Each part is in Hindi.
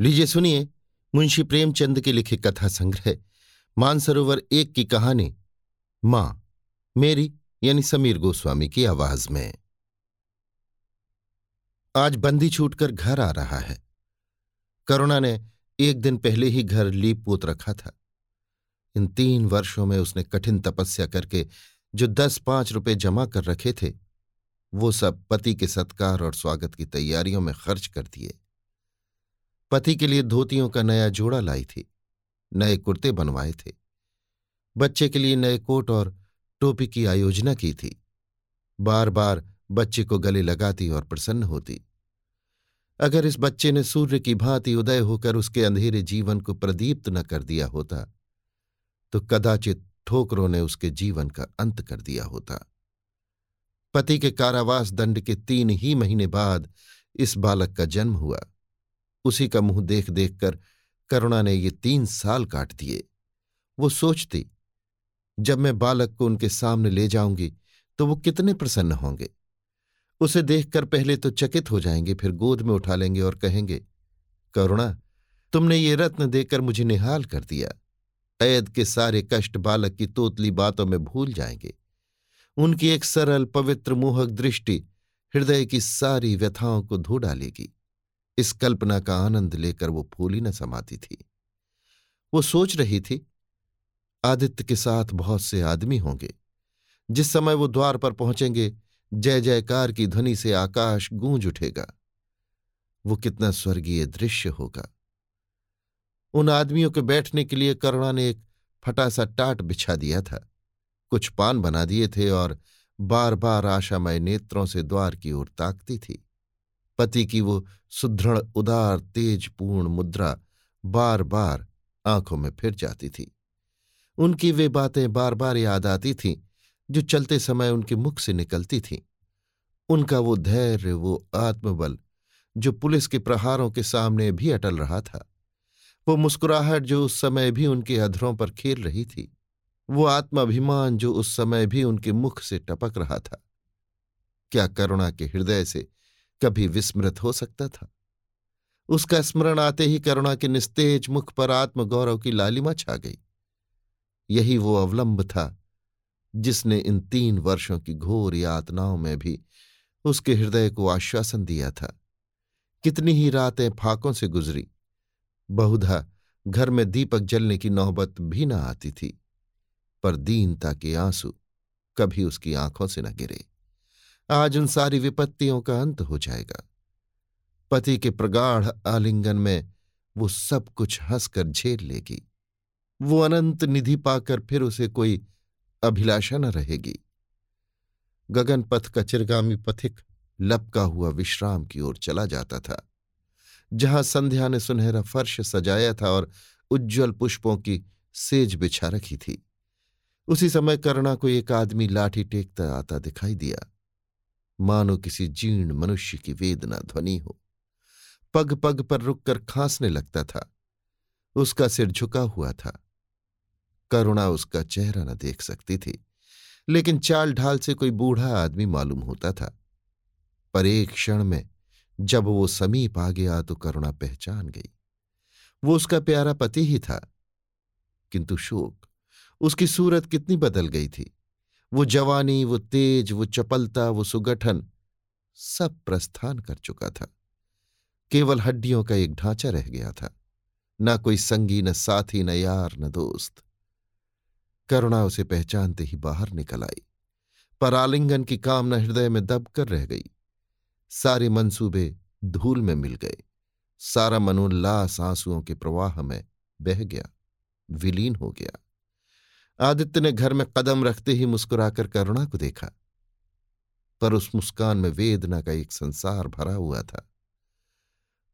लीजिए सुनिए, मुंशी प्रेमचंद के लिखे कथा संग्रह, मानसरोवर एक की कहानी, माँ, मेरी, यानी समीर गोस्वामी की आवाज़ में। आज बंदी छूटकर घर आ रहा है। करुणा ने एक दिन पहले ही घर लीप पोत रखा था। इन तीन वर्षों में उसने कठिन तपस्या करके जो दस पाँच रुपए जमा कर रखे थे, वो सब पति के सत्कार और स्वागत की तैयारियों में खर्च कर दिए। पति के लिए धोतियों का नया जोड़ा लाई थी, नए कुर्ते बनवाए थे, बच्चे के लिए नए कोट और टोपी की आयोजना की थी। बार बार बच्चे को गले लगाती और प्रसन्न होती। अगर इस बच्चे ने सूर्य की भांति उदय होकर उसके अंधेरे जीवन को प्रदीप्त न कर दिया होता तो कदाचित ठोकरों ने उसके जीवन का अंत कर दिया होता। पति के कारावास दंड के तीन ही महीने बाद इस बालक का जन्म हुआ। उसी का मुँह देख देखकर करुणा ने ये तीन साल काट दिए। वो सोचती, जब मैं बालक को उनके सामने ले जाऊँगी तो वो कितने प्रसन्न होंगे। उसे देखकर पहले तो चकित हो जाएँगे, फिर गोद में उठा लेंगे और कहेंगे, करुणा, तुमने ये रत्न देकर मुझे निहाल कर दिया। ऐद के सारे कष्ट बालक की तोतली बातों में भूल जाएँगे। उनकी एक सरल, पवित्र, मोहक दृष्टि हृदय की सारी व्यथाओं को धो डालेगी। इस कल्पना का आनंद लेकर वो फूली न समाती थी। वो सोच रही थी, आदित्य के साथ बहुत से आदमी होंगे। जिस समय वो द्वार पर पहुँचेंगे, जय जयकार की ध्वनि से आकाश गूंज उठेगा। वो कितना स्वर्गीय दृश्य होगा। उन आदमियों के बैठने के लिए करुणा ने एक फटा सा टाट बिछा दिया था। कुछ पान बना दिए थे और बार बार आशामय नेत्रों से द्वार की ओर ताकती थी। पति की वो सुदृढ़, उदार, तेजपूर्ण मुद्रा बार बार आँखों में फिर जाती थी। उनकी वे बातें बार बार याद आती थीं, जो चलते समय उनके मुख से निकलती थीं। उनका वो धैर्य, वो आत्मबल, जो पुलिस के प्रहारों के सामने भी अटल रहा था। वो मुस्कुराहट, जो उस समय भी उनके अधरों पर खेल रही थी। वो आत्माभिमान, जो उस समय भी उनके मुख से टपक रहा था। क्या करुणा के हृदय से कभी विस्मृत हो सकता था। उसका स्मरण आते ही करुणा के निस्तेज मुख पर आत्मगौरव की लालिमा छा गई। यही वो अवलंब था जिसने इन तीन वर्षों की घोर यातनाओं में भी उसके हृदय को आश्वासन दिया था। कितनी ही रातें फाकों से गुजरी, बहुधा घर में दीपक जलने की नौबत भी न आती थी, पर दीनता के आँसू कभी उसकी आँखों से न गिरे। आज उन सारी विपत्तियों का अंत हो जाएगा। पति के प्रगाढ़ आलिंगन में वो सब कुछ हंसकर झेल लेगी। वो अनंत निधि पाकर फिर उसे कोई अभिलाषा न रहेगी। गगन पथ का चिरगामी पथिक लपका हुआ विश्राम की ओर चला जाता था, जहाँ संध्या ने सुनहरा फर्श सजाया था और उज्ज्वल पुष्पों की सेज बिछा रखी थी। उसी समय करुणा को एक आदमी लाठी टेकता आता दिखाई दिया। मानो किसी जीर्ण मनुष्य की वेदना ध्वनि हो। पग पग पर रुककर खांसने लगता था। उसका सिर झुका हुआ था। करुणा उसका चेहरा न देख सकती थी, लेकिन चाल ढाल से कोई बूढ़ा आदमी मालूम होता था। पर एक क्षण में जब वो समीप आ गया तो करुणा पहचान गई। वो उसका प्यारा पति ही था। किंतु शोक, उसकी सूरत कितनी बदल गई थी। वो जवानी, वो तेज, वो चपलता, वो सुगठन, सब प्रस्थान कर चुका था। केवल हड्डियों का एक ढांचा रह गया था। न कोई संगी, न साथी, न यार, न दोस्त। करुणा उसे पहचानते ही बाहर निकल आई। पर आलिंगन की कामना हृदय में दब कर रह गई। सारे मंसूबे धूल में मिल गए। सारा मनोल्लास आंसुओं के प्रवाह में बह गया, विलीन हो गया। आदित्य ने घर में कदम रखते ही मुस्कुराकर करुणा को देखा। पर उस मुस्कान में वेदना का एक संसार भरा हुआ था।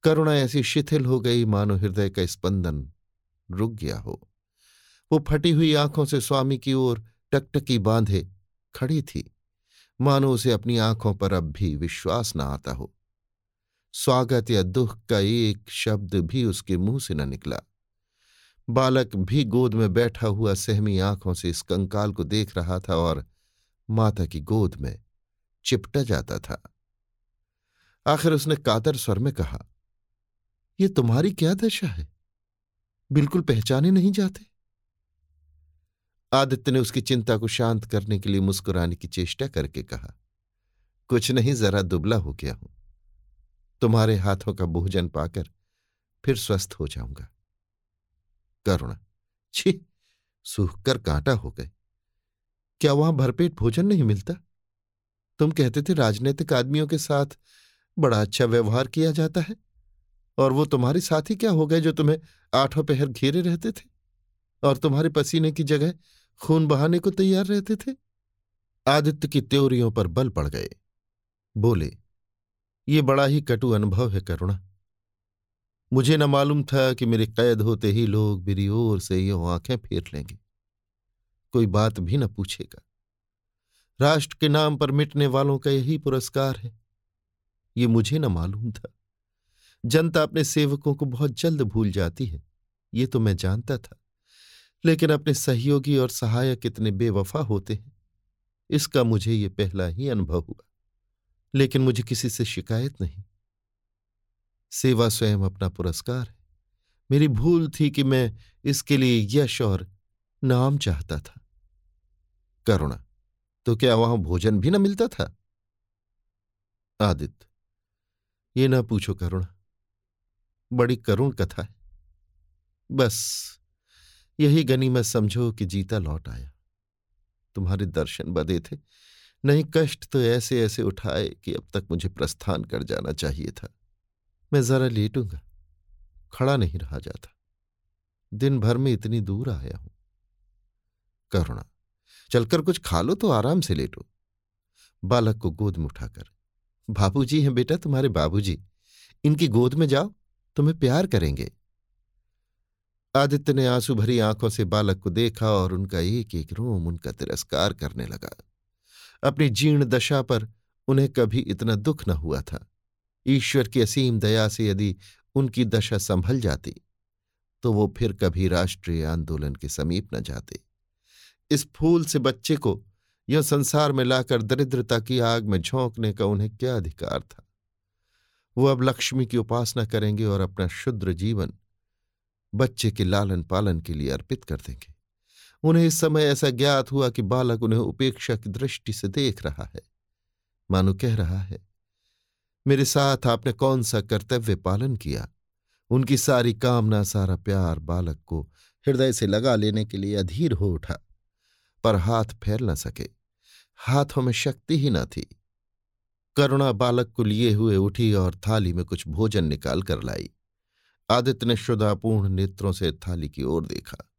करुणा ऐसी शिथिल हो गई, मानो हृदय का स्पंदन रुक गया हो। वो फटी हुई आँखों से स्वामी की ओर टकटकी बांधे खड़ी थी। मानो उसे अपनी आँखों पर अब भी विश्वास न आता हो। स्वागत या दुख का एक शब्द भी उसके मुँह से न निकला। बालक भी गोद में बैठा हुआ सहमी आँखों से इस कंकाल को देख रहा था और माता की गोद में चिपटा जाता था। आखिर उसने कातर स्वर में कहा यह तुम्हारी क्या दशा है? बिल्कुल पहचाने नहीं जाते? आदित्य ने उसकी चिंता को शांत करने के लिए मुस्कुराने की चेष्टा करके कहा, कुछ नहीं, जरा दुबला हो गया हूँ। तुम्हारे हाथों का भोजन पाकर फिर स्वस्थ हो जाऊँगा। करुणा। छी सूख कर कांटा हो गए। क्या वहाँ भरपेट भोजन नहीं मिलता? तुम कहते थे राजनीतिक आदमियों के साथ बड़ा अच्छा व्यवहार किया जाता है, और वो तुम्हारे साथ ही क्या हो गए जो तुम्हें आठों पहर घेरे रहते थे? और तुम्हारे पसीने की जगह खून बहाने को तैयार रहते थे? आदित्य की त्योरियों पर बल पड़ गए। बोले, ये बड़ा ही कटु अनुभव है, करुणा। मुझे न मालूम था कि मेरे कैद होते ही लोग मेरी ओर से यो आँखें फेर लेंगे। कोई बात भी न पूछेगा। राष्ट्र के नाम पर मिटने वालों का यही पुरस्कार है। ये मुझे न मालूम था। जनता अपने सेवकों को बहुत जल्द भूल जाती है। ये तो मैं जानता था। लेकिन अपने सहयोगी और सहायक इतने बेवफा होते हैं। इसका मुझे ये पहला ही अनुभव हुआ। लेकिन मुझे किसी से शिकायत नहीं। सेवा स्वयं अपना पुरस्कार है। मेरी भूल थी कि मैं इसके लिए यश और नाम चाहता था। करुणा तो क्या वहाँ भोजन भी न मिलता था? आदित्य, ये ना पूछो करुणा, बड़ी करुण कथा है। बस, यही गनी गनीमत समझो कि जीता लौट आया। तुम्हारे दर्शन बदे थे, नहीं कष्ट तो ऐसे ऐसे उठाए कि अब तक मुझे प्रस्थान कर जाना चाहिए था। मैं जरा लेटूँगा। खड़ा नहीं रहा जाता। दिन भर में इतनी दूर आया हूँ। करुणा, चलकर कुछ खा लो तो आराम से लेटो। बालक को गोद में उठाकर, बाबूजी हैं बेटा तुम्हारे बाबूजी, इनकी गोद में जाओ, तुम्हें प्यार करेंगे। आदित्य ने आँसू भरी आँखों से बालक को देखा और उनका एक एक रोम उनका तिरस्कार करने लगा। अपनी जीर्ण दशा पर उन्हें कभी इतना दुख न हुआ था। ईश्वर की असीम दया से यदि उनकी दशा संभल जाती तो वो फिर कभी राष्ट्रीय आंदोलन के समीप न जाते। इस फूल से बच्चे को यह संसार में लाकर दरिद्रता की आग में झोंकने का उन्हें क्या अधिकार था? वो अब लक्ष्मी की उपासना करेंगे और अपना शुद्र जीवन बच्चे के लालन पालन के लिए अर्पित कर देंगे। उन्हें इस समय ऐसा ज्ञात हुआ कि बालक उन्हें उपेक्षा की दृष्टि से देख रहा है। मानो कह रहा है मेरे साथ आपने कौन सा कर्तव्य पालन किया? उनकी सारी कामना, सारा प्यार बालक को हृदय से लगा लेने के लिए अधीर हो उठा, पर हाथ फेर न सके। हाथों में शक्ति ही न थी। करुणा बालक को लिए हुए उठी और थाली में कुछ भोजन निकाल कर लाई। आदित्य ने शुदापूर्ण नेत्रों से थाली की ओर देखा।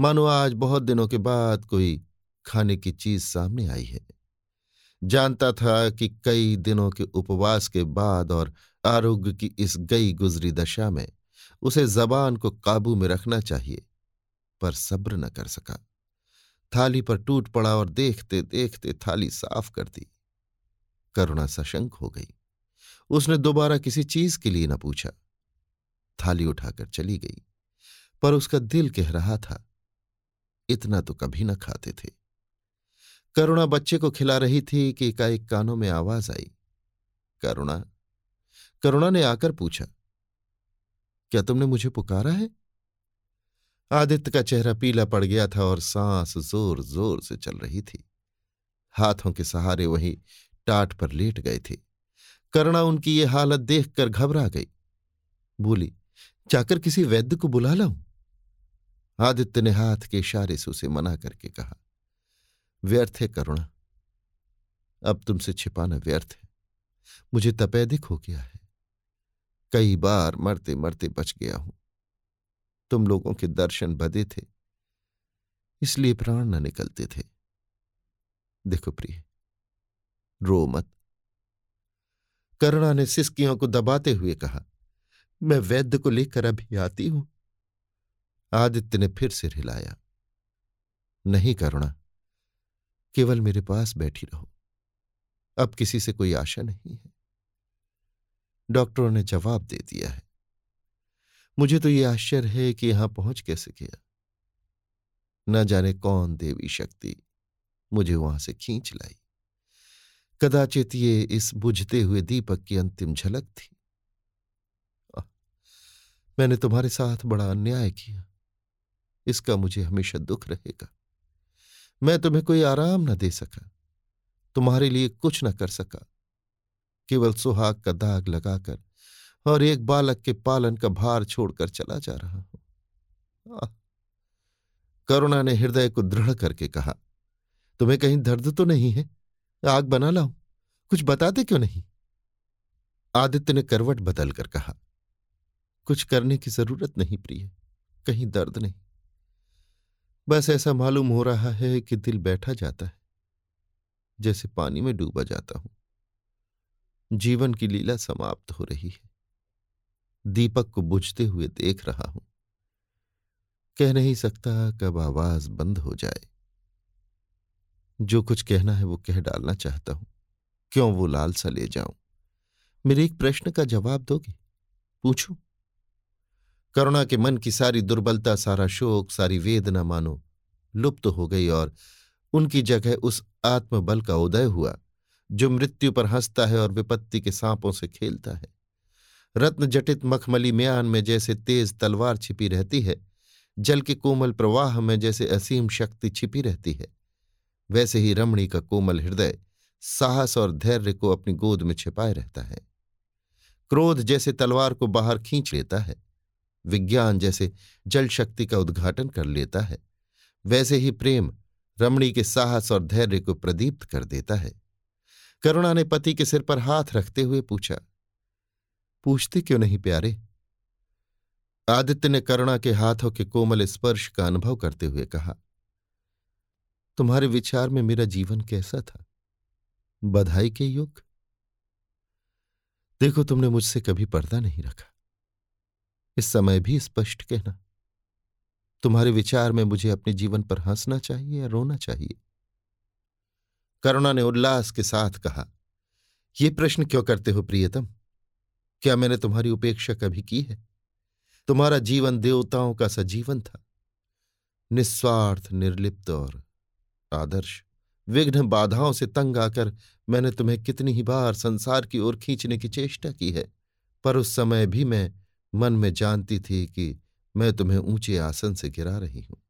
मानो आज बहुत दिनों के बाद कोई खाने की चीज़ सामने आई है। जानता था कि कई दिनों के उपवास के बाद और आरोग्य की इस गई गुजरी दशा में उसे जबान को काबू में रखना चाहिए, पर सब्र न कर सका। थाली पर टूट पड़ा और देखते देखते थाली साफ़ कर दी। करुणा सशंक हो गई। उसने दोबारा किसी चीज़ के लिए न पूछा। थाली उठाकर चली गई, पर उसका दिल कह रहा था, इतना तो कभी न खाते थे। करुणा बच्चे को खिला रही थी कि एकाएक कानों में आवाज़ आई। करुणा करुणा ने आकर पूछा, क्या तुमने मुझे पुकारा है? आदित्य का चेहरा पीला पड़ गया था और सांस ज़ोर ज़ोर से चल रही थी। हाथों के सहारे वही टाट पर लेट गए थे। करुणा उनकी ये हालत देखकर घबरा गई। बोली, जाकर किसी वैद्य को बुला लाऊं? आदित्य ने हाथ के इशारे से उसे मना करके कहा व्यर्थ है करुणा। अब तुमसे छिपाना व्यर्थ है। मुझे तपेदिक हो गया है। कई बार मरते मरते बच गया हूँ। तुम लोगों के दर्शन बदे थे, इसलिए प्राण न निकलते थे। देखो प्रिय, रो मत। करुणा ने सिस्कियों को दबाते हुए कहा, मैं वैद्य को लेकर अभी आती हूँ। आदित्य ने फिर सिर हिलाया, नहीं करुणा केवल मेरे पास बैठी रहो। अब किसी से कोई आशा नहीं है। डॉक्टरों ने जवाब दे दिया है। मुझे तो ये आश्चर्य है कि यहाँ पहुँच कैसे गया। न जाने कौन देवी शक्ति मुझे वहाँ से खींच लाई। कदाचित ये इस बुझते हुए दीपक की अंतिम झलक थी। मैंने तुम्हारे साथ बड़ा अन्याय किया। इसका मुझे हमेशा दुख रहेगा। मैं तुम्हें कोई आराम न दे सका, तुम्हारे लिए कुछ न कर सका। केवल सुहाग का दाग लगाकर और एक बालक के पालन का भार छोड़कर चला जा रहा हूँ। करुणा ने हृदय को दृढ़ करके कहा, तुम्हें कहीं दर्द तो नहीं है? आग बना लाऊं? कुछ बताते क्यों नहीं? आदित्य ने करवट बदल कर कहा, कुछ करने की ज़रूरत नहीं प्रिय, कहीं दर्द नहीं। बस ऐसा मालूम हो रहा है कि दिल बैठा जाता है, जैसे पानी में डूबा जाता हूँ। जीवन की लीला समाप्त हो रही है। दीपक को बुझते हुए देख रहा हूँ। कह नहीं सकता कब आवाज़ बंद हो जाए। जो कुछ कहना है वो कह डालना चाहता हूँ। क्यों वो लालसा ले जाऊँ? मेरे एक प्रश्न का जवाब दोगे? पूछू? करुणा के मन की सारी दुर्बलता, सारा शोक, सारी वेदना मानो, लुप्त तो हो गई और उनकी जगह उस आत्मबल का उदय हुआ, जो मृत्यु पर हंसता है और विपत्ति के सांपों से खेलता है। रत्न जटित मखमली म्यान में जैसे तेज तलवार छिपी रहती है, जल के कोमल प्रवाह में जैसे असीम शक्ति छिपी रहती है, वैसे ही रमणी का कोमल हृदय साहस और धैर्य को अपनी गोद में छिपाए रहता है। क्रोध जैसे तलवार को बाहर खींच लेता है। विज्ञान जैसे जल शक्ति का उद्घाटन कर लेता है। वैसे ही प्रेम रमणी के साहस और धैर्य को प्रदीप्त कर देता है। करुणा ने पति के सिर पर हाथ रखते हुए पूछा, पूछते क्यों नहीं प्यारे? आदित्य ने करुणा के हाथों के कोमल स्पर्श का अनुभव करते हुए कहा, तुम्हारे विचार में मेरा जीवन कैसा था? बधाई के युग? देखो तुमने मुझसे कभी पर्दा नहीं रखा। इस समय भी स्पष्ट कहना। तुम्हारे विचार में मुझे अपने जीवन पर हंसना चाहिए या रोना चाहिए? करुणा ने उल्लास के साथ कहा यह प्रश्न क्यों करते हो प्रियतम? क्या मैंने तुम्हारी उपेक्षा कभी की है? तुम्हारा जीवन देवताओं का सजीवन था। निस्वार्थ, निर्लिप्त और आदर्श, विघ्न बाधाओं से तंग आकर मैंने तुम्हें कितनी ही बार संसार की ओर खींचने की चेष्टा की है, पर उस समय भी मैं मन में जानती थी कि मैं तुम्हें ऊँचे आसन से गिरा रही हूँ।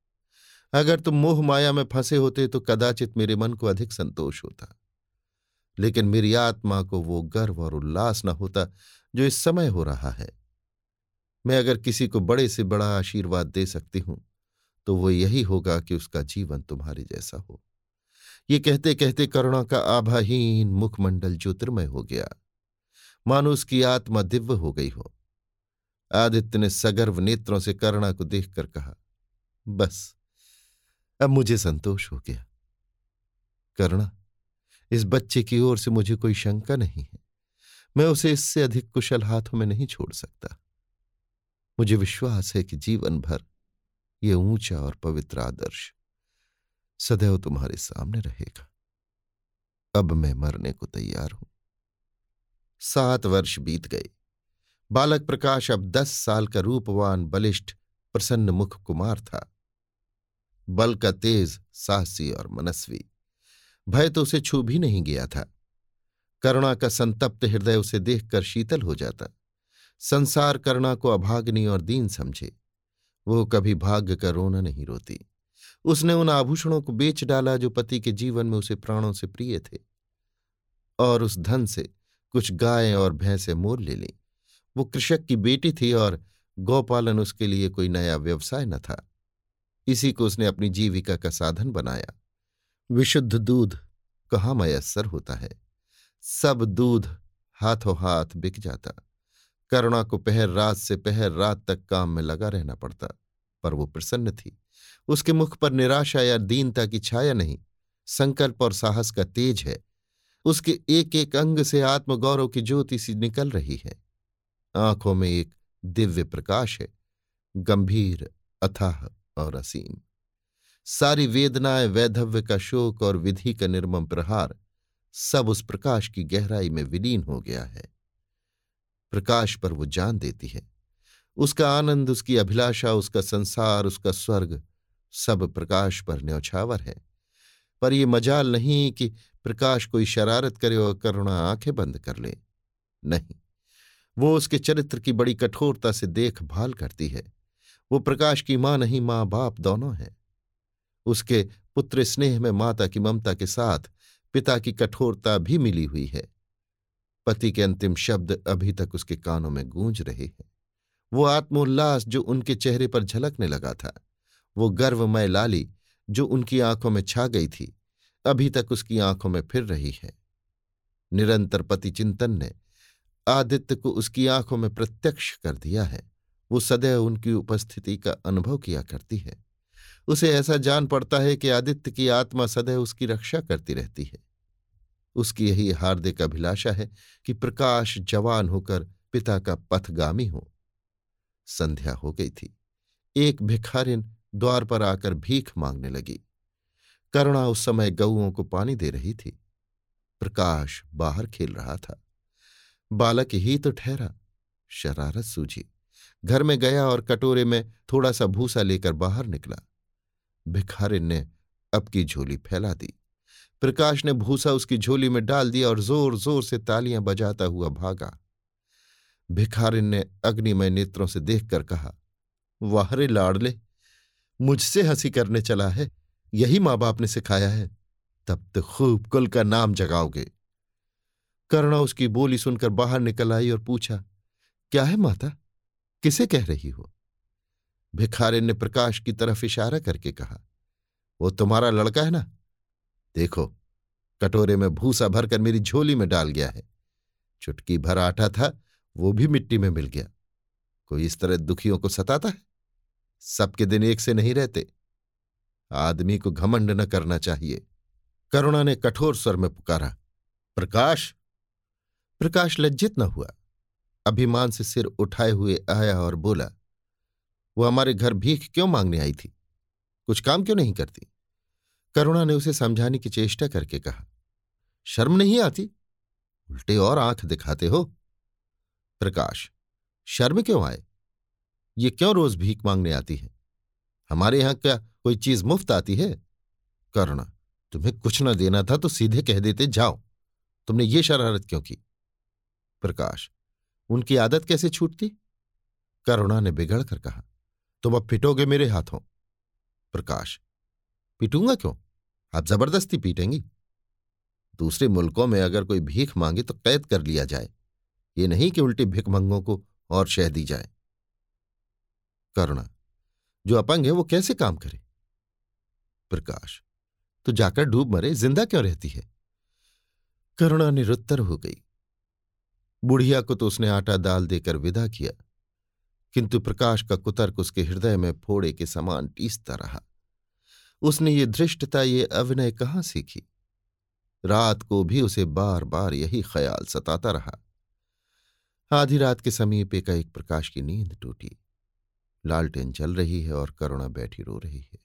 अगर तुम मोह माया में फंसे होते तो कदाचित मेरे मन को अधिक संतोष होता। लेकिन मेरी आत्मा को वो गर्व और उल्लास न होता जो इस समय हो रहा है। मैं अगर किसी को बड़े से बड़ा आशीर्वाद दे सकती हूँ तो वो यही होगा कि उसका जीवन तुम्हारे जैसा हो। ये कहते कहते करुणा का आभाहीन मुखमंडल ज्योतिर्मय हो गया। मानो उसकी आत्मा दिव्य हो गई हो। आदित्य ने सगर्व नेत्रों से करुणा को देखकर कहा, बस, अब मुझे संतोष हो गया। करुणा, इस बच्चे की ओर से मुझे कोई शंका नहीं है। मैं उसे इससे अधिक कुशल हाथों में नहीं छोड़ सकता। मुझे विश्वास है कि जीवन भर यह ऊँचा और पवित्र आदर्श सदैव तुम्हारे सामने रहेगा। अब मैं मरने को तैयार हूँ। सात वर्ष बीत गए। बालक प्रकाश अब दस साल का रूपवान, बलिष्ठ, प्रसन्न मुख कुमार था। बल का तेज, साहसी और मनस्वी। भय तो उसे छू भी नहीं गया था। करुणा का संतप्त हृदय उसे देखकर शीतल हो जाता। संसार करुणा को अभाग्नि और दीन समझे। वो कभी भाग्य का रोना नहीं रोती। उसने उन आभूषणों को बेच डाला जो पति के जीवन में उसे प्राणों से प्रिय थे। और उस धन से कुछ गायें और भैंसें मोल ले ली। वो कृषक की बेटी थी और गौपालन उसके लिए कोई नया व्यवसाय न था। इसी को उसने अपनी जीविका का साधन बनाया। विशुद्ध दूध कहाँ मयसर होता है? सब दूध हाथों हाथ बिक जाता। करुणा को पहर रात से पहर रात तक काम में लगा रहना पड़ता, पर वो प्रसन्न थी। उसके मुख पर निराशा या दीनता की छाया नहीं, संकल्प और साहस का तेज है। उसके एक एक अंग से आत्मगौरव की ज्योति सी निकल रही है। आँखों में एक दिव्य प्रकाश है, गंभीर, अथाह और असीम। सारी वेदनाएँ, वैधव्य का शोक और विधि का निर्मम प्रहार सब उस प्रकाश की गहराई में विलीन हो गया है। प्रकाश पर वो जान देती है। उसका आनंद, उसकी अभिलाषा, उसका संसार, उसका स्वर्ग सब प्रकाश पर न्यौछावर है। पर यह मजाल नहीं कि प्रकाश कोई शरारत करे और करुणा आँखें बंद कर ले। नहीं। वो उसके चरित्र की बड़ी कठोरता से देखभाल करती है। वो प्रकाश की माँ नहीं माँ बाप दोनों हैं। उसके पुत्र स्नेह में माता की ममता के साथ पिता की कठोरता भी मिली हुई है। पति के अंतिम शब्द अभी तक उसके कानों में गूंज रहे हैं। वो आत्मोल्लास जो उनके चेहरे पर झलकने लगा था। वो गर्वमय लाली जो उनकी आँखों में छा गई थी, अभी तक उसकी आँखों में फिर रही है। निरंतर पति चिंतन ने आदित्य को उसकी आँखों में प्रत्यक्ष कर दिया है। वो सदैव उनकी उपस्थिति का अनुभव किया करती है। उसे ऐसा जान पड़ता है कि आदित्य की आत्मा सदैव उसकी रक्षा करती रहती है। उसकी यही हार्दिक अभिलाषा है कि प्रकाश जवान होकर पिता का पथगामी हो। संध्या हो गई थी। एक भिखारिन द्वार पर आकर भीख मांगने लगी। करुणा उस समय गऊओं को पानी दे रही थी। प्रकाश बाहर खेल रहा था। बालक ही तो ठहरा। शरारत सूझी। घर में गया और कटोरे में थोड़ा सा भूसा लेकर बाहर निकला। भिखारिन ने अब की झोली फैला दी। प्रकाश ने भूसा उसकी झोली में डाल दिया और ज़ोर ज़ोर से तालियाँ बजाता हुआ भागा। भिखारिन ने अग्निमय नेत्रों से देखकर कहा, वाहरे लाडले, मुझसे हँसी करने चला है। यही माँ बाप ने सिखाया है। तब तो खूब कुल का नाम जगाओगे। करुणा उसकी बोली सुनकर बाहर निकल आई और पूछा, क्या है माता? किसे कह रही हो? भिखारिन ने प्रकाश की तरफ़ इशारा करके कहा, वो तुम्हारा लड़का है ना? देखो, कटोरे में भूसा भरकर मेरी झोली में डाल गया है। चुटकी भर आटा था, वो भी मिट्टी में मिल गया। कोई इस तरह दुखियों को सताता है? सबके दिन एक से नहीं रहते। आदमी को घमंड न करना चाहिए। करुणा ने कठोर स्वर में पुकारा, प्रकाश प्रकाश लज्जित न हुआ। अभिमान से सिर उठाए हुए आया और बोला, वो हमारे घर भीख क्यों मांगने आई थी? कुछ काम क्यों नहीं करती? करुणा ने उसे समझाने की चेष्टा करके कहा, शर्म नहीं आती? उल्टे और आँख दिखाते हो। प्रकाश, शर्म क्यों आए? ये क्यों रोज भीख मांगने आती है? हमारे यहाँ क्या कोई चीज़ मुफ़्त आती है? करुणा, तुम्हें कुछ न देना था तो सीधे कह देते जाओ। तुमने ये शरारत क्यों की? प्रकाश। उनकी आदत कैसे छूटती? करुणा ने बिगड़ कर कहा, तुम अब पिटोगे मेरे हाथों। प्रकाश, पीटूँगा क्यों? आप ज़बरदस्ती पीटेंगी। दूसरे मुल्कों में अगर कोई भीख मांगे तो कैद कर लिया जाए। ये नहीं कि उल्टी भिकमंगों को और शह दी जाए। करुणा, जो अपंग है वो कैसे काम करे? प्रकाश तो जाकर डूब मरे, ज़िंदा क्यों रहती है? करुणा निरुत्तर हो गई। बुढ़िया को तो उसने आटा दाल देकर विदा किया। किंतु प्रकाश का कुतर्क उसके हृदय में फोड़े के समान टीसता रहा। उसने ये धृष्टता, ये अभिनय कहाँ सीखी? रात को भी उसे बार बार यही ख्याल सताता रहा। आधी रात के समीप एक एक प्रकाश की नींद टूटी। लालटेन चल रही है और करुणा बैठी रो रही है।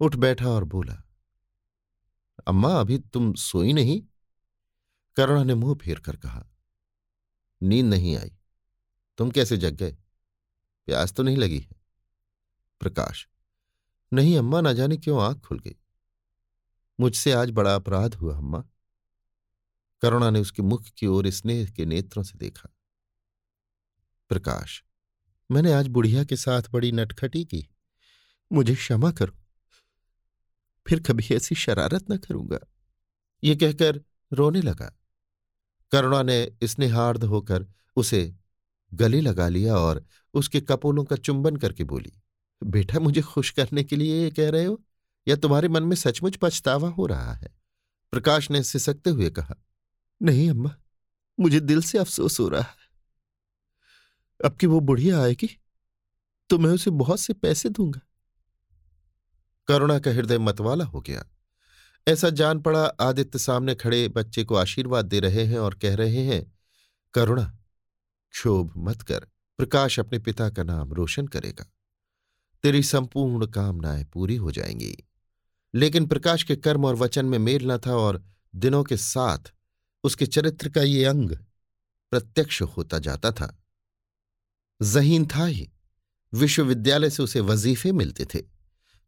उठ बैठा और बोला, अम्मा, अभी तुम सोई नहीं? करुणा ने मुँह फेर कर कहा नींद नहीं आई। तुम कैसे जग गए? प्यास तो नहीं लगी है? प्रकाश, नहीं अम्मा, ना जाने क्यों आँख खुल गई? मुझसे आज बड़ा अपराध हुआ अम्मा। करुणा ने उसके मुख की ओर स्नेह के नेत्रों से देखा। प्रकाश, मैंने आज बुढ़िया के साथ बड़ी नटखटी की। मुझे क्षमा करो। फिर कभी ऐसी शरारत न करूँगा। ये कहकर रोने लगा। करुणा ने स्नेहार्द होकर उसे गले लगा लिया और उसके कपोलों का चुंबन करके बोली, बेटा, मुझे खुश करने के लिए ये कह रहे हो? या तुम्हारे मन में सचमुच पछतावा हो रहा है? प्रकाश ने सिसकते हुए कहा, नहीं अम्मा, मुझे दिल से अफसोस हो रहा है। अब कि वो बुढ़िया आएगी तो मैं उसे बहुत से पैसे दूँगा। करुणा का हृदय मतवाला हो गया। ऐसा जान पड़ा, आदित्य सामने खड़े बच्चे को आशीर्वाद दे रहे हैं और कह रहे हैं, करुणा, क्षोभ मत कर, प्रकाश अपने पिता का नाम रोशन करेगा। तेरी संपूर्ण कामनाएँ पूरी हो जाएँगी। लेकिन प्रकाश के कर्म और वचन में मेल न था और दिनों के साथ उसके चरित्र का ये अंग प्रत्यक्ष होता जाता था। जहीन था ही। विश्वविद्यालय से उसे वजीफे मिलते थे।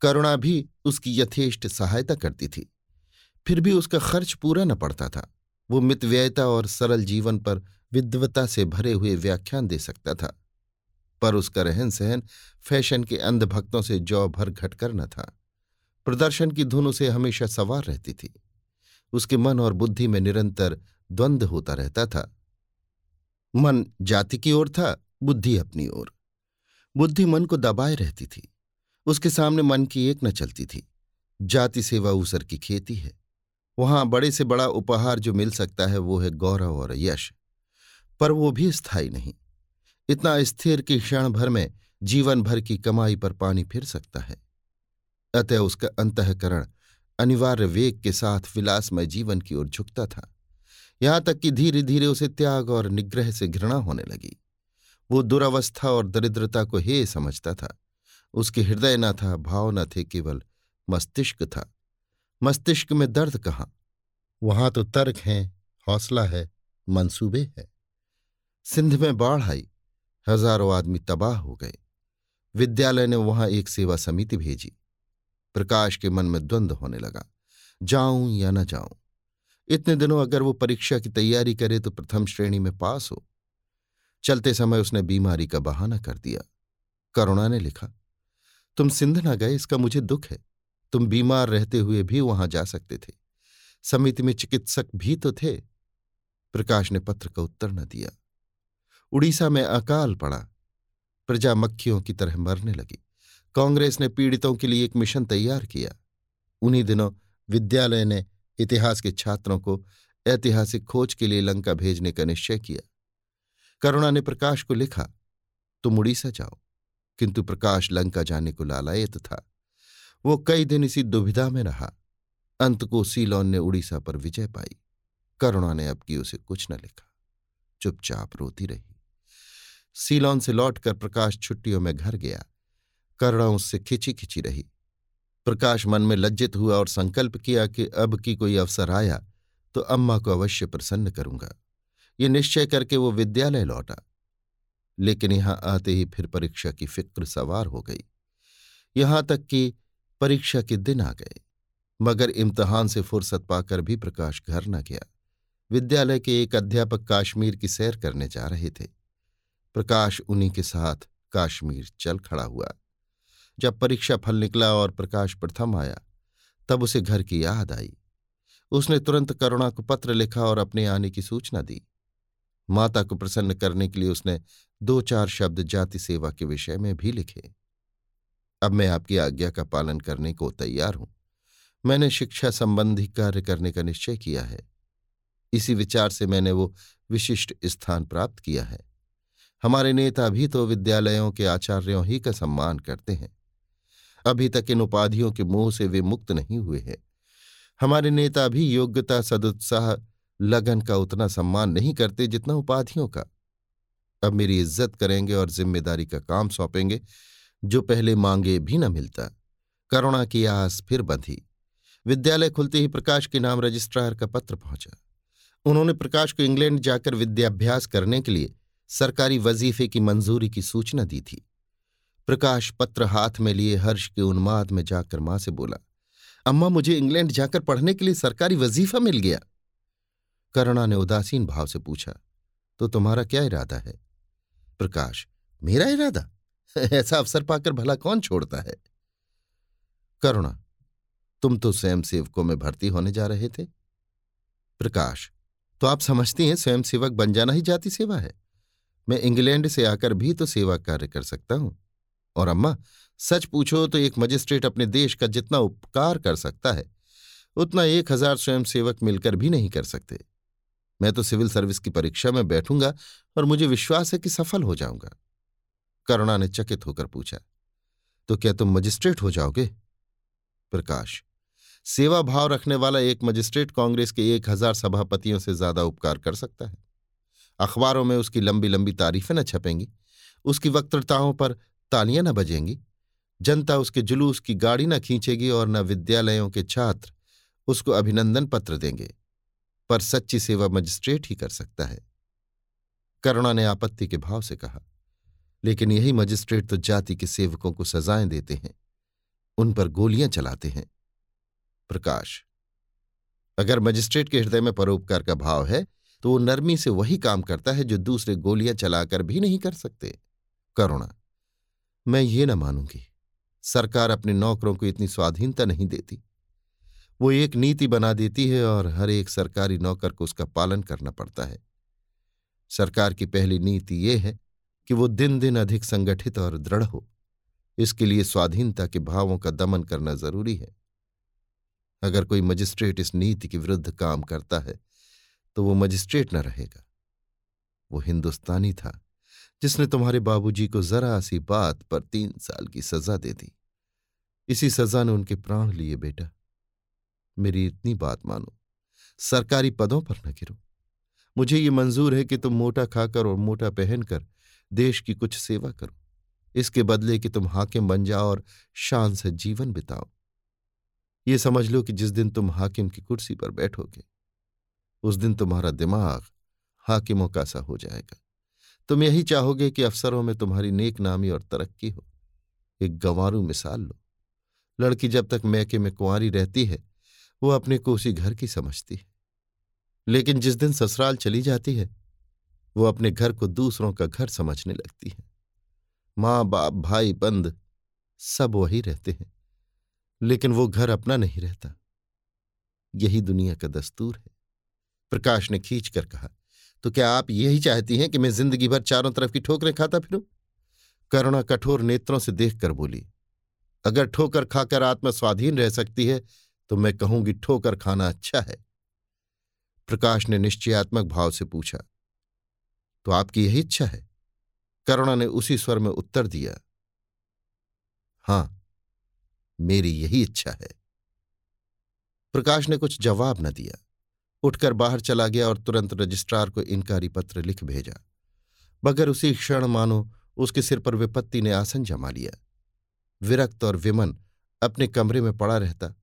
करुणा भी उसकी यथेष्ट सहायता करती थी। फिर भी उसका खर्च पूरा न पड़ता था। वो मितव्ययता और सरल जीवन पर विद्वता से भरे हुए व्याख्यान दे सकता था। पर उसका रहन सहन फ़ैशन के अंधभक्तों से जौ भर घटकर न था। प्रदर्शन की धुन उसे हमेशा सवार रहती थी। उसके मन और बुद्धि में निरंतर द्वंद्व होता रहता था। मन जाति की ओर था, बुद्धि अपनी ओर। बुद्धि मन को दबाए रहती थी। उसके सामने मन की एक न चलती थी। जाति सेवा ऊसर की खेती है। वहाँ बड़े से बड़ा उपहार जो मिल सकता है वो है गौरव और यश। पर वो भी स्थायी नहीं। इतना स्थिर कि क्षण भर में जीवन भर की कमाई पर पानी फिर सकता है। अतः उसका अंतकरण अनिवार्य वेग के साथ विलासमय जीवन की ओर झुकता था। यहाँ तक कि धीरे धीरे उसे त्याग और निग्रह से घृणा होने लगी। वो दुरावस्था और दरिद्रता को हे समझता था। उसके हृदय न था, भाव न थे, केवल मस्तिष्क था। मस्तिष्क में दर्द कहाँ? वहाँ तो तर्क है, हौसला है, मंसूबे है। सिंध में बाढ़ आई, हज़ारों आदमी तबाह हो गए। विद्यालय ने वहाँ एक सेवा समिति भेजी। प्रकाश के मन में द्वंद्व होने लगा। जाऊँ या न जाऊँ? इतने दिनों अगर वो परीक्षा की तैयारी करे तो प्रथम श्रेणी में पास हो। चलते समय उसने बीमारी का बहाना कर दिया। करुणा ने लिखा, तुम सिंध न गए, इसका मुझे दुख है। तुम बीमार रहते हुए भी वहाँ जा सकते थे। समिति में चिकित्सक भी तो थे। प्रकाश ने पत्र का उत्तर न दिया। उड़ीसा में अकाल पड़ा। प्रजा मक्खियों की तरह मरने लगी। कांग्रेस ने पीड़ितों के लिए एक मिशन तैयार किया। उन्हीं दिनों विद्यालय ने इतिहास के छात्रों को ऐतिहासिक खोज के लिए लंका भेजने का निश्चय किया। करुणा ने प्रकाश को लिखा, तुम उड़ीसा जाओ, किंतु प्रकाश लंका जाने को लालायत था। वो कई दिन इसी दुविधा में रहा। अंत को सीलोन ने उड़ीसा पर विजय पाई। करुणा ने अब की उसे कुछ न लिखा। चुपचाप रोती रही। सीलोन से लौटकर प्रकाश छुट्टियों में घर गया। करुणा उससे खिंची खिंची रही। प्रकाश मन में लज्जित हुआ और संकल्प किया कि अब की कोई अवसर आया तो अम्मा को अवश्य प्रसन्न करूँगा। ये निश्चय करके वो विद्यालय लौटा। लेकिन यहाँ आते ही फिर परीक्षा की फ़िक्र सवार हो गई। यहाँ तक कि परीक्षा के दिन आ गए, मगर इम्तहान से फुर्सत पाकर भी प्रकाश घर न गया। विद्यालय के एक अध्यापक काश्मीर की सैर करने जा रहे थे। प्रकाश उन्हीं के साथ काश्मीर चल खड़ा हुआ। जब परीक्षा फल निकला और प्रकाश प्रथम आया, तब उसे घर की याद आई। उसने तुरंत करुणा को पत्र लिखा और अपने आने की सूचना दी। माता को प्रसन्न करने के लिए उसने दो चार शब्द जाति सेवा के विषय में भी लिखे। अब मैं आपकी आज्ञा का पालन करने को तैयार हूँ। मैंने शिक्षा संबंधी कार्य करने का निश्चय किया है। इसी विचार से मैंने वो विशिष्ट स्थान प्राप्त किया है। हमारे नेता भी तो विद्यालयों के आचार्यों ही का सम्मान करते हैं। अभी तक इन उपाधियों के मुँह से वे मुक्त नहीं हुए हैं। हमारे नेता भी योग्यता, सदुत्साह, लगन का उतना सम्मान नहीं करते जितना उपाधियों का। अब मेरी इज़्ज़त करेंगे और ज़िम्मेदारी का काम सौंपेंगे। जो पहले मांगे भी न मिलता। करुणा की आस फिर बंधी। विद्यालय खुलते ही प्रकाश के नाम रजिस्ट्रार का पत्र पहुँचा। उन्होंने प्रकाश को इंग्लैंड जाकर विद्याभ्यास करने के लिए सरकारी वजीफे की मंजूरी की सूचना दी थी। प्रकाश पत्र हाथ में लिए हर्ष के उन्माद में जाकर माँ से बोला, अम्मा, मुझे इंग्लैंड जाकर पढ़ने के लिए सरकारी वजीफा मिल गया। करुणा ने उदासीन भाव से पूछा तो तुम्हारा क्या इरादा है? प्रकाश, मेरा इरादा? ऐसा अवसर पाकर भला कौन छोड़ता है? करुणा, तुम तो स्वयं सेवकों में भर्ती होने जा रहे थे। प्रकाश तो आप समझती हैं स्वयं सेवक बन जाना ही जाति सेवा है। मैं इंग्लैंड से आकर भी तो सेवा कार्य कर सकता हूँ। और अम्मा, सच पूछो तो एक मजिस्ट्रेट अपने देश का जितना उपकार कर सकता है, उतना एक हज़ार स्वयं सेवक मिलकर भी नहीं कर सकते। मैं तो सिविल सर्विस की परीक्षा में बैठूँगा और मुझे विश्वास है कि सफल हो जाऊँगा। करुणा ने चकित होकर पूछा तो क्या तुम मजिस्ट्रेट हो जाओगे? प्रकाश, सेवा भाव रखने वाला एक मजिस्ट्रेट कांग्रेस के एक हज़ार सभापतियों से ज़्यादा उपकार कर सकता है। अखबारों में उसकी लंबी लंबी तारीफें न छपेंगी, उसकी वक्तृताओं पर तालियाँ न बजेंगी, जनता उसके जुलूस की गाड़ी न खींचेगी और न विद्यालयों के छात्र उसको अभिनंदन पत्र देंगे, पर सच्ची सेवा मजिस्ट्रेट ही कर सकता है। करुणा ने आपत्ति के भाव से कहा लेकिन यही मजिस्ट्रेट तो जाति के सेवकों को सजाएँ देते हैं, उन पर गोलियाँ चलाते हैं। प्रकाश, अगर मजिस्ट्रेट के हृदय में परोपकार का भाव है तो वो नरमी से वही काम करता है जो दूसरे गोलियाँ चलाकर भी नहीं कर सकते। करुणा, मैं ये न मानूँगी, सरकार अपने नौकरों को इतनी स्वाधीनता नहीं देती। वो एक नीति बना देती है और हर एक सरकारी नौकर को उसका पालन करना पड़ता है। सरकार की पहली नीति ये है कि वो दिन दिन अधिक संगठित और दृढ़ हो। इसके लिए स्वाधीनता के भावों का दमन करना ज़रूरी है। अगर कोई मजिस्ट्रेट इस नीति के विरुद्ध काम करता है तो वो मजिस्ट्रेट न रहेगा। वो हिंदुस्तानी था, जिसने तुम्हारे बाबूजी को जरा सी बात पर तीन साल की सजा दे दी। इसी सजा ने उनके प्राण लिए, बेटा। मेरी इतनी बात मानो। सरकारी पदों पर न गिरो। मुझे ये मंजूर है कि तुम मोटा खाकर और मोटा पहनकर देश की कुछ सेवा करो। इसके बदले कि तुम हाकिम बन जाओ और शान से जीवन बिताओ। ये समझ लो कि जिस दिन तुम हाकिम की कुर्सी पर बैठोगे, उस दिन तुम्हारा दिमाग हाकिमों का सा हो जाएगा। तुम यही चाहोगे कि अफसरों में तुम्हारी नेक नामी और तरक्की हो। एक गंवारू मिसाल लो। लड़की जब तक मैके में कुंवारी रहती है, वो अपने को उसी घर की समझती है। लेकिन जिस दिन ससुराल चली जाती है वो अपने घर को दूसरों का घर समझने लगती है। माँ, बाप, भाई, बंद, सब वही रहते हैं। लेकिन वो घर अपना नहीं रहता। यही दुनिया का दस्तूर है। प्रकाश ने खींच कर कहा तो क्या आप यही चाहती हैं कि मैं ज़िंदगी भर चारों तरफ़ की ठोकरें खाता फिरूं? करुणा कठोर नेत्रों से देखकर बोली, अगर ठोकर खाकर आत्मा स्वाधीन रह सकती है तो मैं कहूँगी ठोकर खाना अच्छा है। प्रकाश ने निश्चयात्मक भाव से पूछा तो आपकी यही इच्छा है? करुणा ने उसी स्वर में उत्तर दिया। हाँ, मेरी यही इच्छा है। प्रकाश ने कुछ जवाब न दिया। उठकर बाहर चला गया और तुरंत रजिस्ट्रार को इनकारी पत्र लिख भेजा। मगर उसी क्षण मानो उसके सिर पर विपत्ति ने आसन जमा लिया। विरक्त और विमन अपने कमरे में पड़ा रहता।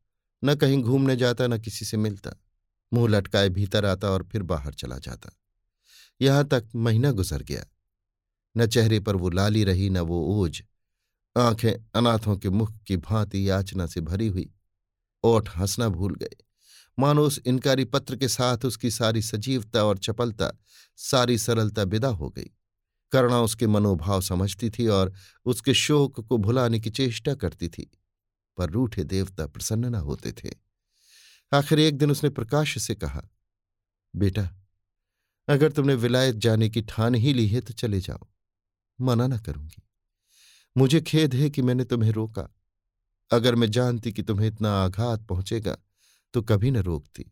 न कहीं घूमने जाता, न किसी से मिलता। मुँह लटकाए भीतर आता और फिर बाहर चला जाता। यहाँ तक महीना गुजर गया। न चेहरे पर वो लाली रही, न वो ओझ आँखें अनाथों के मुख की भांति याचना से भरी हुई। ओठ हंसना भूल गए। मानो उस इनकारी पत्र के साथ उसकी सारी सजीवता और चपलता, सारी सरलता विदा हो गई। करुणा उसके मनोभाव समझती थी और उसके शोक को भुलाने की चेष्टा करती थी। पर रूठे देवता प्रसन्न न होते थे। आखिर एक दिन उसने प्रकाश से कहा, बेटा अगर तुमने विलायत जाने की ठान ही ली है तो चले जाओ। मना न करूँगी। मुझे खेद है कि मैंने तुम्हें रोका। अगर मैं जानती कि तुम्हें इतना आघात पहुंचेगा तो कभी न रोकती।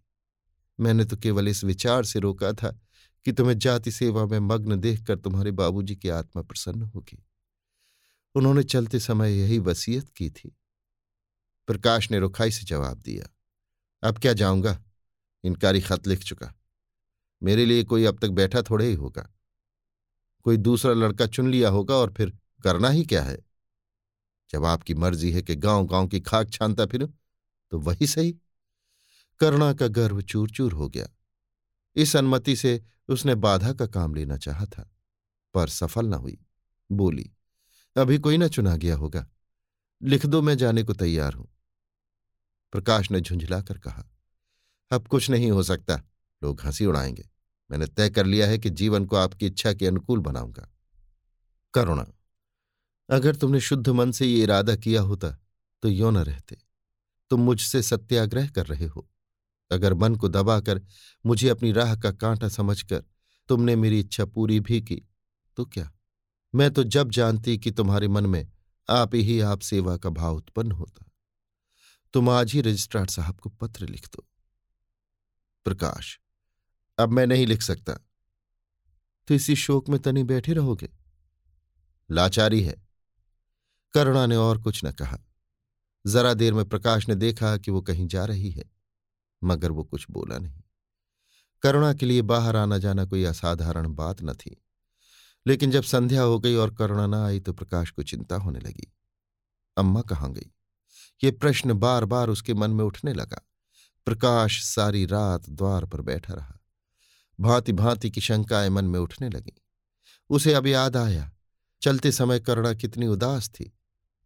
मैंने तो केवल इस विचार से रोका था कि तुम्हें जाति सेवा में मग्न देखकर तुम्हारे बाबूजी की आत्मा प्रसन्न होगी। उन्होंने चलते समय यही वसीयत की थी। प्रकाश ने रुखाई से जवाब दिया, अब क्या जाऊँगा? इनकारी खत लिख चुका। मेरे लिए कोई अब तक बैठा थोड़े ही होगा। कोई दूसरा लड़का चुन लिया होगा और फिर करना ही क्या है? जब आपकी मर्ज़ी है कि गाँव गाँव की खाक छानता फिर तो वही सही। करुणा का गर्व चूर चूर हो गया। इस अनुमति से उसने बाधा का काम लेना चाहा था, पर सफल न हुई। बोली, अभी कोई ना चुना गया होगा। लिख दो, मैं जाने को तैयार हूँ। प्रकाश ने झुंझलाकर कहा, अब कुछ नहीं हो सकता। लोग हँसी उड़ाएँगे। मैंने तय कर लिया है कि जीवन को आपकी इच्छा के अनुकूल बनाऊँगा। करुणा, अगर तुमने शुद्ध मन से ये इरादा किया होता तो यो न रहते। तुम मुझसे सत्याग्रह कर रहे हो। अगर मन को दबाकर मुझे अपनी राह का कांटा समझकर तुमने मेरी इच्छा पूरी भी की तो क्या? मैं तो जब जानती कि तुम्हारे मन में आप ही आप सेवा का भाव उत्पन्न होता। तुम आज ही रजिस्ट्रार साहब को पत्र लिख दो। प्रकाश अब मैं नहीं लिख सकता। तो इसी शोक में तनी बैठे रहोगे? लाचारी है। करुणा ने और कुछ न कहा। जरा देर में प्रकाश ने देखा कि वो कहीं जा रही है, मगर वो कुछ बोला नहीं। करुणा के लिए बाहर आना जाना कोई असाधारण बात न थी। लेकिन जब संध्या हो गई और करुणा न आई तो प्रकाश को चिंता होने लगी। अम्मा कहाँ गई? ये प्रश्न बार बार उसके मन में उठने लगा। प्रकाश सारी रात द्वार पर बैठा रहा। भांति भांति की शंकाएँ मन में उठने लगी। उसे अब याद आया, चलते समय करुणा कितनी उदास थी,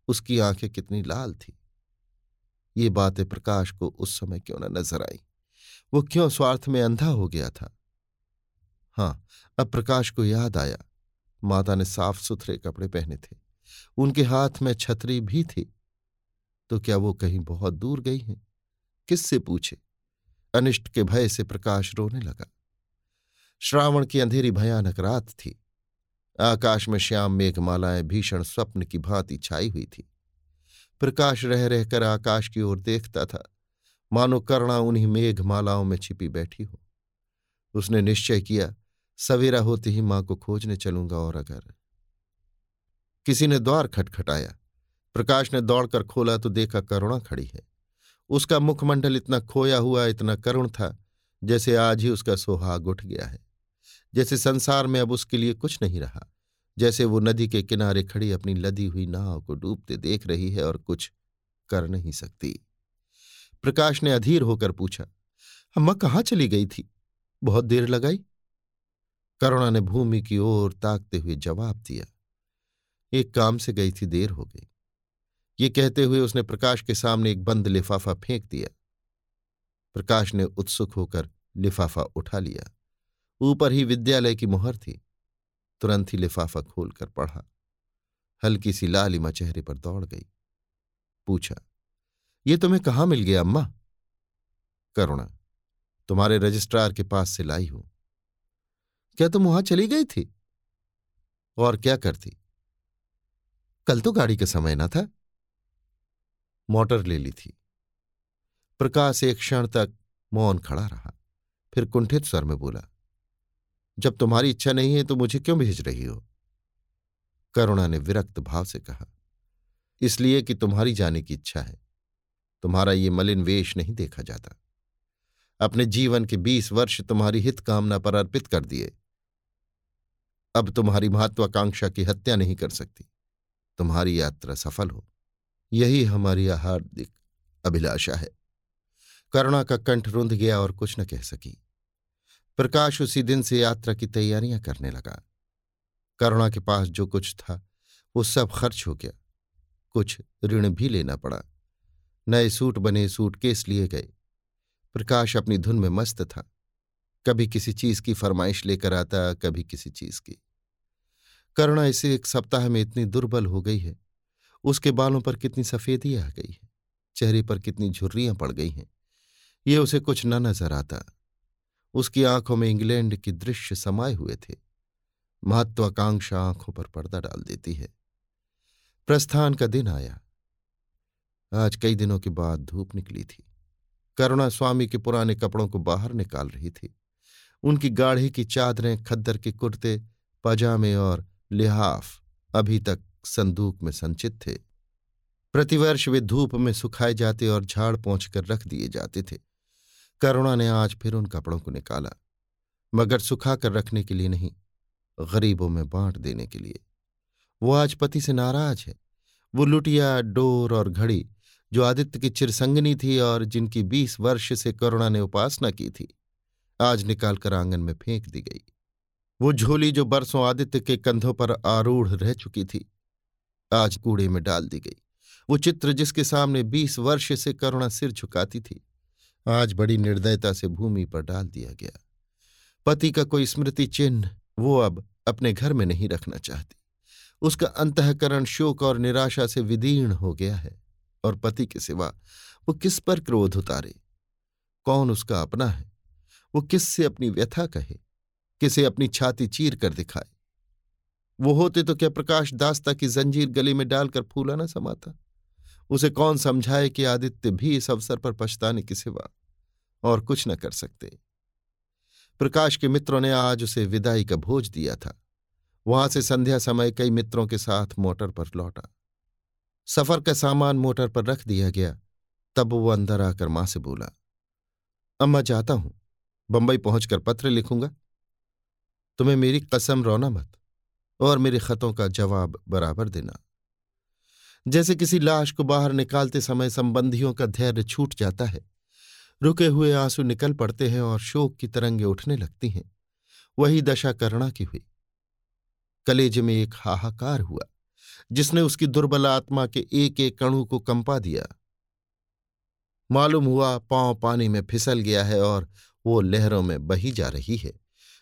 उसकी आँखें कितनी लाल थी। ये बातें प्रकाश को उस समय क्यों न नज़र आई? वो क्यों स्वार्थ में अंधा हो गया था? हाँ, अब प्रकाश को याद आया, माता ने साफ़ सुथरे कपड़े पहने थे, उनके हाथ में छतरी भी थी। तो क्या वो कहीं बहुत दूर गई हैं? किससे पूछे? अनिष्ट के भय से प्रकाश रोने लगा। श्रावण की अंधेरी भयानक रात थी। आकाश में श्याम मेघमालाएँ भीषण स्वप्न की भांति छाई हुई थी। प्रकाश रह रहकर आकाश की ओर देखता था। मानो करुणा उन्हीं मेघमालाओं में छिपी बैठी हो। उसने निश्चय किया, सवेरा होते ही माँ को खोजने चलूँगा और अगर। किसी ने द्वार खटखटाया। प्रकाश ने दौड़कर खोला तो देखा करुणा खड़ी है। उसका मुखमंडल इतना खोया हुआ, इतना करुण था, जैसे आज ही उसका सुहाग उठ गया है। जैसे संसार में अब उसके लिए कुछ नहीं रहा। जैसे वो नदी के किनारे खड़ी अपनी लदी हुई नाव को डूबते देख रही है और कुछ कर नहीं सकती। प्रकाश ने अधीर होकर पूछा, अम्मा कहाँ चली गई थी? बहुत देर लगाई? करुणा ने भूमि की ओर ताकते हुए जवाब दिया, एक काम से गई थी, देर हो गई। ये कहते हुए उसने प्रकाश के सामने एक बंद लिफाफा फेंक दिया। प्रकाश ने उत्सुक होकर लिफाफा उठा लिया। ऊपर ही विद्यालय की मुहर थी। तुरंत ही लिफाफा खोलकर पढ़ा। हल्की सी लालिमा चेहरे पर दौड़ गई। पूछा, ये तुम्हें कहाँ मिल गया, अम्मा? करुणा, तुम्हारे रजिस्ट्रार के पास से लाई हूँ। क्या तुम वहाँ चली गई थी? और क्या करती? कल तो गाड़ी का समय ना था। मोटर ले ली थी। प्रकाश एक क्षण तक मौन खड़ा रहा, फिर कुंठित स्वर में बोला जब तुम्हारी इच्छा नहीं है तो मुझे क्यों भेज रही हो? करुणा ने विरक्त भाव से कहा, इसलिए कि तुम्हारी जाने की इच्छा है। तुम्हारा ये मलिन वेश नहीं देखा जाता। अपने जीवन के बीस वर्ष तुम्हारी हित कामना पर अर्पित कर दिए। अब तुम्हारी महत्वाकांक्षा की हत्या नहीं कर सकती। तुम्हारी यात्रा सफल हो। यही हमारी हार्दिक अभिलाषा है। करुणा का कंठ रुंध गया और कुछ न कह सकी। प्रकाश उसी दिन से यात्रा की तैयारियाँ करने लगा। करुणा के पास जो कुछ था, वो सब खर्च हो गया। कुछ ऋण भी लेना पड़ा। नए सूट बने सूट केस लिए गए। प्रकाश अपनी धुन में मस्त था। कभी किसी चीज़ की फरमाइश लेकर आता, कभी किसी चीज़ की। करुणा इसे एक सप्ताह में इतनी दुर्बल हो गई है। उसके बालों पर कितनी सफेदी आ गई है। चेहरे पर कितनी झुर्रियाँ पड़ गई हैं। ये उसे कुछ न नज़र आता। उसकी आँखों में इंग्लैंड की दृश्य समाये हुए थे। महत्वाकांक्षा आँखों पर पर्दा डाल देती है। प्रस्थान का दिन आया। आज कई दिनों के बाद धूप निकली थी। करुणा स्वामी के पुराने कपड़ों को बाहर निकाल रही थी। उनकी गाढ़ी की चादरें, खद्दर के कुर्ते, पजामे और लिहाफ अभी तक संदूक में संचित थे। प्रतिवर्ष वे धूप में सुखाए जाते और झाड़ पहुंचकर रख दिए जाते थे। करुणा ने आज फिर उन कपड़ों को निकाला, मगर सुखाकर रखने के लिए नहीं, गरीबों में बांट देने के लिए। वो आज पति से नाराज़ है। वो लुटिया, डोर और घड़ी, जो आदित्य की चिरसंगनी थी और जिनकी बीस वर्ष से करुणा ने उपासना की थी, आज निकालकर आँगन में फेंक दी गई। वो झोली जो बरसों आदित्य के कंधों पर आरूढ़ रह चुकी थी, आज कूड़े में डाल दी गई। वो चित्र जिसके सामने बीस वर्ष से करुणा सिर झुकाती थी आज बड़ी निर्दयता से भूमि पर डाल दिया गया। पति का कोई स्मृति चिन्ह वो अब अपने घर में नहीं रखना चाहती। उसका अंतकरण शोक और निराशा से विदीर्ण हो गया है, और पति के सिवा वो किस पर क्रोध उतारे? कौन उसका अपना है? वो किससे अपनी व्यथा कहे? किसे अपनी छाती चीर कर दिखाए? वो होते तो क्या प्रकाश दास्ता की जंजीर गले में डालकर फूला न समाता? उसे कौन समझाए कि आदित्य भी इस अवसर पर पछताने के सिवा और कुछ न कर सकते। प्रकाश के मित्रों ने आज उसे विदाई का भोज दिया था। वहाँ से संध्या समय कई मित्रों के साथ मोटर पर लौटा। सफ़र का सामान मोटर पर रख दिया गया, तब वो अंदर आकर माँ से बोला, अम्मा, जाता हूँ। बंबई पहुंचकर पत्र लिखूँगा। तुम्हें मेरी कसम रोना मत और मेरे खतों का जवाब बराबर देना। जैसे किसी लाश को बाहर निकालते समय संबंधियों का धैर्य छूट जाता है। रुके हुए आँसू निकल पड़ते हैं और शोक की तरंगे उठने लगती हैं। वही दशा करुणा की हुई। कलेज में एक हाहाकार हुआ, जिसने उसकी दुर्बल आत्मा के एक एक कणु को कंपा दिया। मालूम हुआ पाँव पानी में फिसल गया है और वो लहरों में बही जा रही है।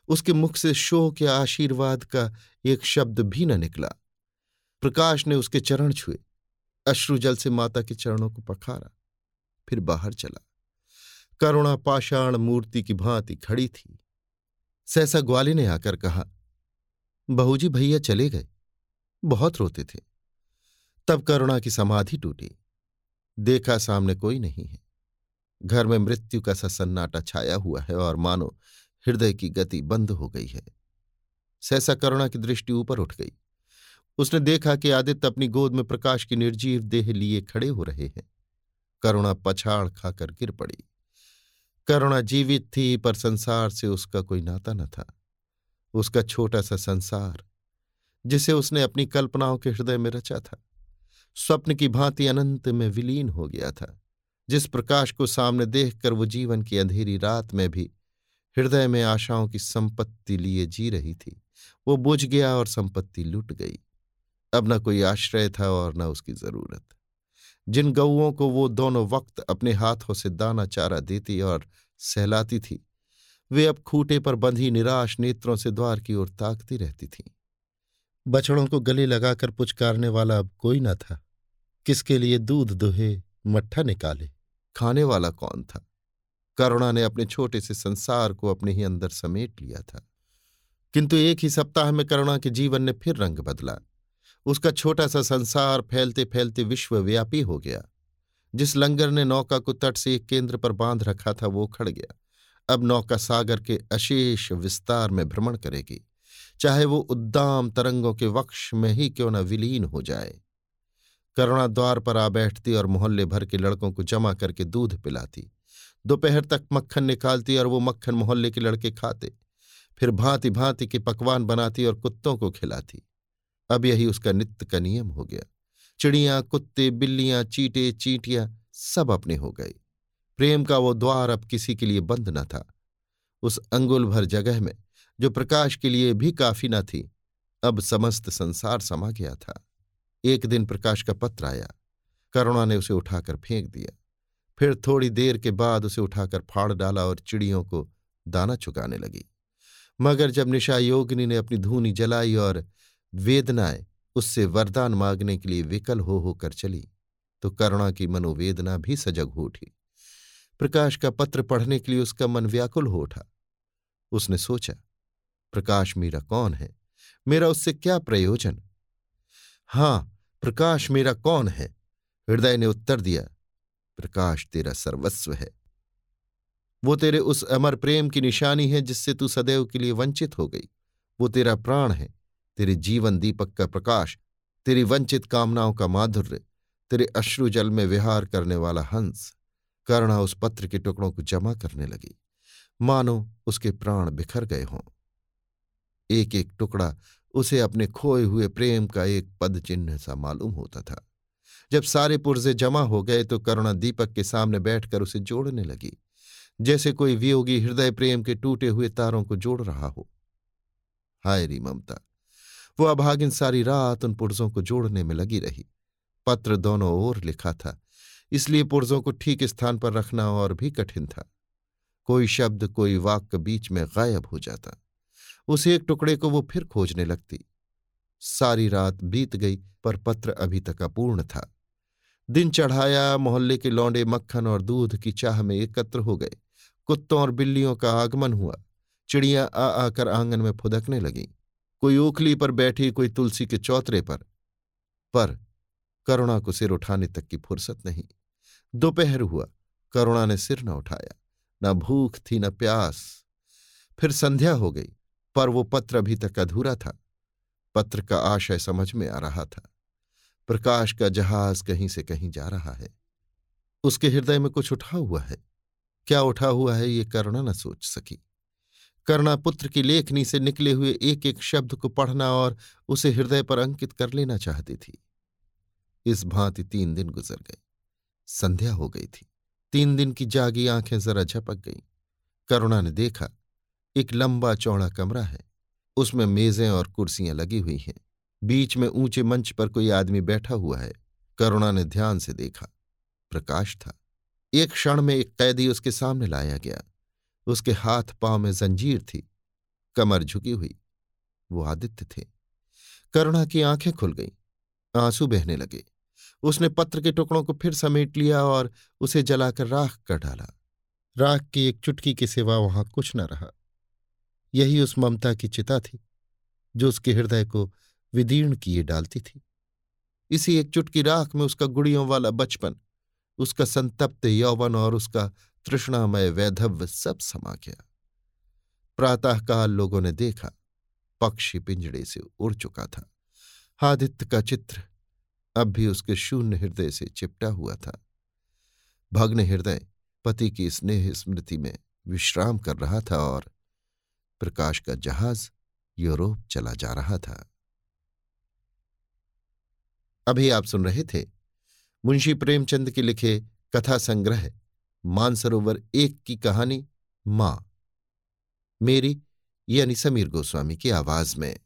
उसके मुख से शोक या आशीर्वाद का एक शब्द भी न निकला। प्रकाश ने उसके चरण छुए। अश्रुजल से माता के चरणों को पखारा, फिर बाहर चला। करुणा पाषाण मूर्ति की भांति खड़ी थी। सहसा ग्वाली ने आकर कहा, बहूजी भैया चले गए। बहुत रोते थे। तब करुणा की समाधि टूटी। देखा सामने कोई नहीं है। घर में मृत्यु का सा सन्नाटा छाया हुआ है और मानो हृदय की गति बंद हो गई है। सहसा करुणा की दृष्टि ऊपर उठ गई। उसने देखा कि आदित्य अपनी गोद में प्रकाश की निर्जीव देह लिए खड़े हो रहे हैं। करुणा पछाड़ खाकर गिर पड़ी। करुणा जीवित थी, पर संसार से उसका कोई नाता न था। उसका छोटा सा संसार, जिसे उसने अपनी कल्पनाओं के हृदय में रचा था, स्वप्न की भांति अनंत में विलीन हो गया था। जिस प्रकाश को सामने देखकर वो जीवन की अंधेरी रात में भी हृदय में आशाओं की संपत्ति लिए जी रही थी, वो बुझ गया और संपत्ति लुट गई। अब न कोई आश्रय था और न उसकी ज़रूरत। जिन गऊओं को वो दोनों वक्त अपने हाथों से दाना चारा देती और सहलाती थी, वे अब खूटे पर बंधी निराश नेत्रों से द्वार की ओर ताकती रहती थीं। बछड़ों को गले लगाकर पुचकारने वाला अब कोई न था। किसके लिए दूध, दुहे, मट्ठा निकाले? खाने वाला कौन था? करुणा ने अपने छोटे से संसार को अपने ही अंदर समेट लिया था। किंतु एक ही सप्ताह में करुणा के जीवन ने फिर रंग बदला। उसका छोटा सा संसार फैलते फैलते विश्वव्यापी हो गया। जिस लंगर ने नौका को तट से एक केंद्र पर बाँध रखा था, वो खड़ गया। अब नौका सागर के अशेष विस्तार में भ्रमण करेगी। चाहे वो उद्दाम तरंगों के वक्ष में ही क्यों न विलीन हो जाए। करुणा द्वार पर आ बैठती और मोहल्ले भर के लड़कों को जमा करके दूध पिलाती। दोपहर तक मक्खन निकालती और वो मक्खन मोहल्ले के लड़के खाते। फिर भांति भांति के पकवान बनाती और कुत्तों को खिलाती। अब यही उसका नित्य का नियम हो गया। चिड़ियाँ, कुत्ते, बिल्लियाँ, चीटे, चींटियाँ सब अपने हो गए। प्रेम का वो द्वार अब किसी के लिए बंद न था। उस अंगुल भर जगह में, जो प्रकाश के लिए भी काफ़ी न थी, अब समस्त संसार समा गया था। एक दिन प्रकाश का पत्र आया। करुणा ने उसे उठाकर फेंक दिया। फिर थोड़ी देर के बाद उसे उठाकर फाड़ डाला और चिड़ियों को दाना चुकाने लगी। मगर जब निशा योगिनी ने अपनी धूनी जलाई और वेदनाएँ उससे वरदान मांगने के लिए विकल हो होकर चली तो करुणा की मनोवेदना भी सजग हो उठी। प्रकाश का पत्र पढ़ने के लिए उसका मन व्याकुल हो उठा। उसने सोचा, प्रकाश मेरा कौन है? मेरा उससे क्या प्रयोजन? हाँ, प्रकाश मेरा कौन है? हृदय ने उत्तर दिया, प्रकाश तेरा सर्वस्व है। वो तेरे उस अमर प्रेम की निशानी है जिससे तू सदैव के लिए वंचित हो गई। वो तेरा प्राण है। तेरे जीवन दीपक का प्रकाश, तेरी वंचित कामनाओं का माधुर्य, तेरे अश्रु जल में विहार करने वाला हंस, करुणा उस पत्र के टुकड़ों को जमा करने लगी। मानो उसके प्राण बिखर गए हों। एक एक टुकड़ा उसे अपने खोए हुए प्रेम का एक पद चिन्ह सा मालूम होता था। जब सारे पुर्जे जमा हो गए तो करुणा दीपक के सामने बैठकर उसे जोड़ने लगी, जैसे कोई वियोगी हृदय प्रेम के टूटे हुए तारों को जोड़ रहा हो। हाय री ममता वो अभागिन सारी रात उन पुर्जों को जोड़ने में लगी रही। पत्र दोनों ओर लिखा था, इसलिए पुर्जों को ठीक स्थान पर रखना और भी कठिन था। कोई शब्द, कोई वाक्य बीच में गायब हो जाता। उस एक टुकड़े को वो फिर खोजने लगती। सारी रात बीत गई, पर पत्र अभी तक अपूर्ण था। दिन चढ़ाया, मोहल्ले के लौंडे मक्खन और दूध की चाह में एकत्र हो गए। कुत्तों और बिल्लियों का आगमन हुआ। चिड़ियाँ आ आकर आँगन में फुदकने लगीं। कोई ओखली पर बैठी, कोई तुलसी के चौतरे पर। पर करुणा को सिर उठाने तक की फुर्सत नहीं। दोपहर हुआ, करुणा ने सिर न उठाया, न भूख थी, न प्यास। फिर संध्या हो गई, पर वो पत्र अभी तक अधूरा था। पत्र का आशय समझ में आ रहा था। प्रकाश का जहाज़ कहीं से कहीं जा रहा है। उसके हृदय में कुछ उठा हुआ है। क्या उठा हुआ है, ये करुणा न सोच सकी। करना पुत्र की लेखनी से निकले हुए एक एक शब्द को पढ़ना और उसे हृदय पर अंकित कर लेना चाहती थी। इस भांति तीन दिन गुजर गए। संध्या हो गई थी। तीन दिन की जागी आँखें जरा झपक गईं। करुणा ने देखा, एक लंबा चौड़ा कमरा है। उसमें मेजें और कुर्सियाँ लगी हुई हैं। बीच में ऊँचे मंच पर कोई आदमी बैठा हुआ है। करुणा ने ध्यान से देखा। प्रकाश था। एक क्षण में एक कैदी उसके सामने लाया गया। उसके हाथ पाँव में जंजीर थी। कमर झुकी हुई। वो आदित्य थे। करुणा की आँखें खुल गईं। आँसू बहने लगे। उसने पत्र के टुकड़ों को फिर समेट लिया और उसे जलाकर राख कर डाला। राख की एक चुटकी के सिवा वहाँ कुछ न रहा। यही उस ममता की चिता थी, जो उसके हृदय को विदीर्ण किए डालती थी। इसी एक चुटकी राख में उसका गुड़ियों वाला बचपन, उसका संतप्त यौवन और उसका तृष्णामय वैधव्य सब समा गया। प्रातःकाल लोगों ने देखा, पक्षी पिंजड़े से उड़ चुका था। आदित्य का चित्र अब भी उसके शून्य हृदय से चिपटा हुआ था। भग्न हृदय पति की स्नेह स्मृति में विश्राम कर रहा था और प्रकाश का जहाज़ यूरोप चला जा रहा था। अभी आप सुन रहे थे मुंशी प्रेमचंद के लिखे कथा संग्रह मानसरोवर एक की कहानी माँ। मेरी यानी समीर गोस्वामी की आवाज़ में।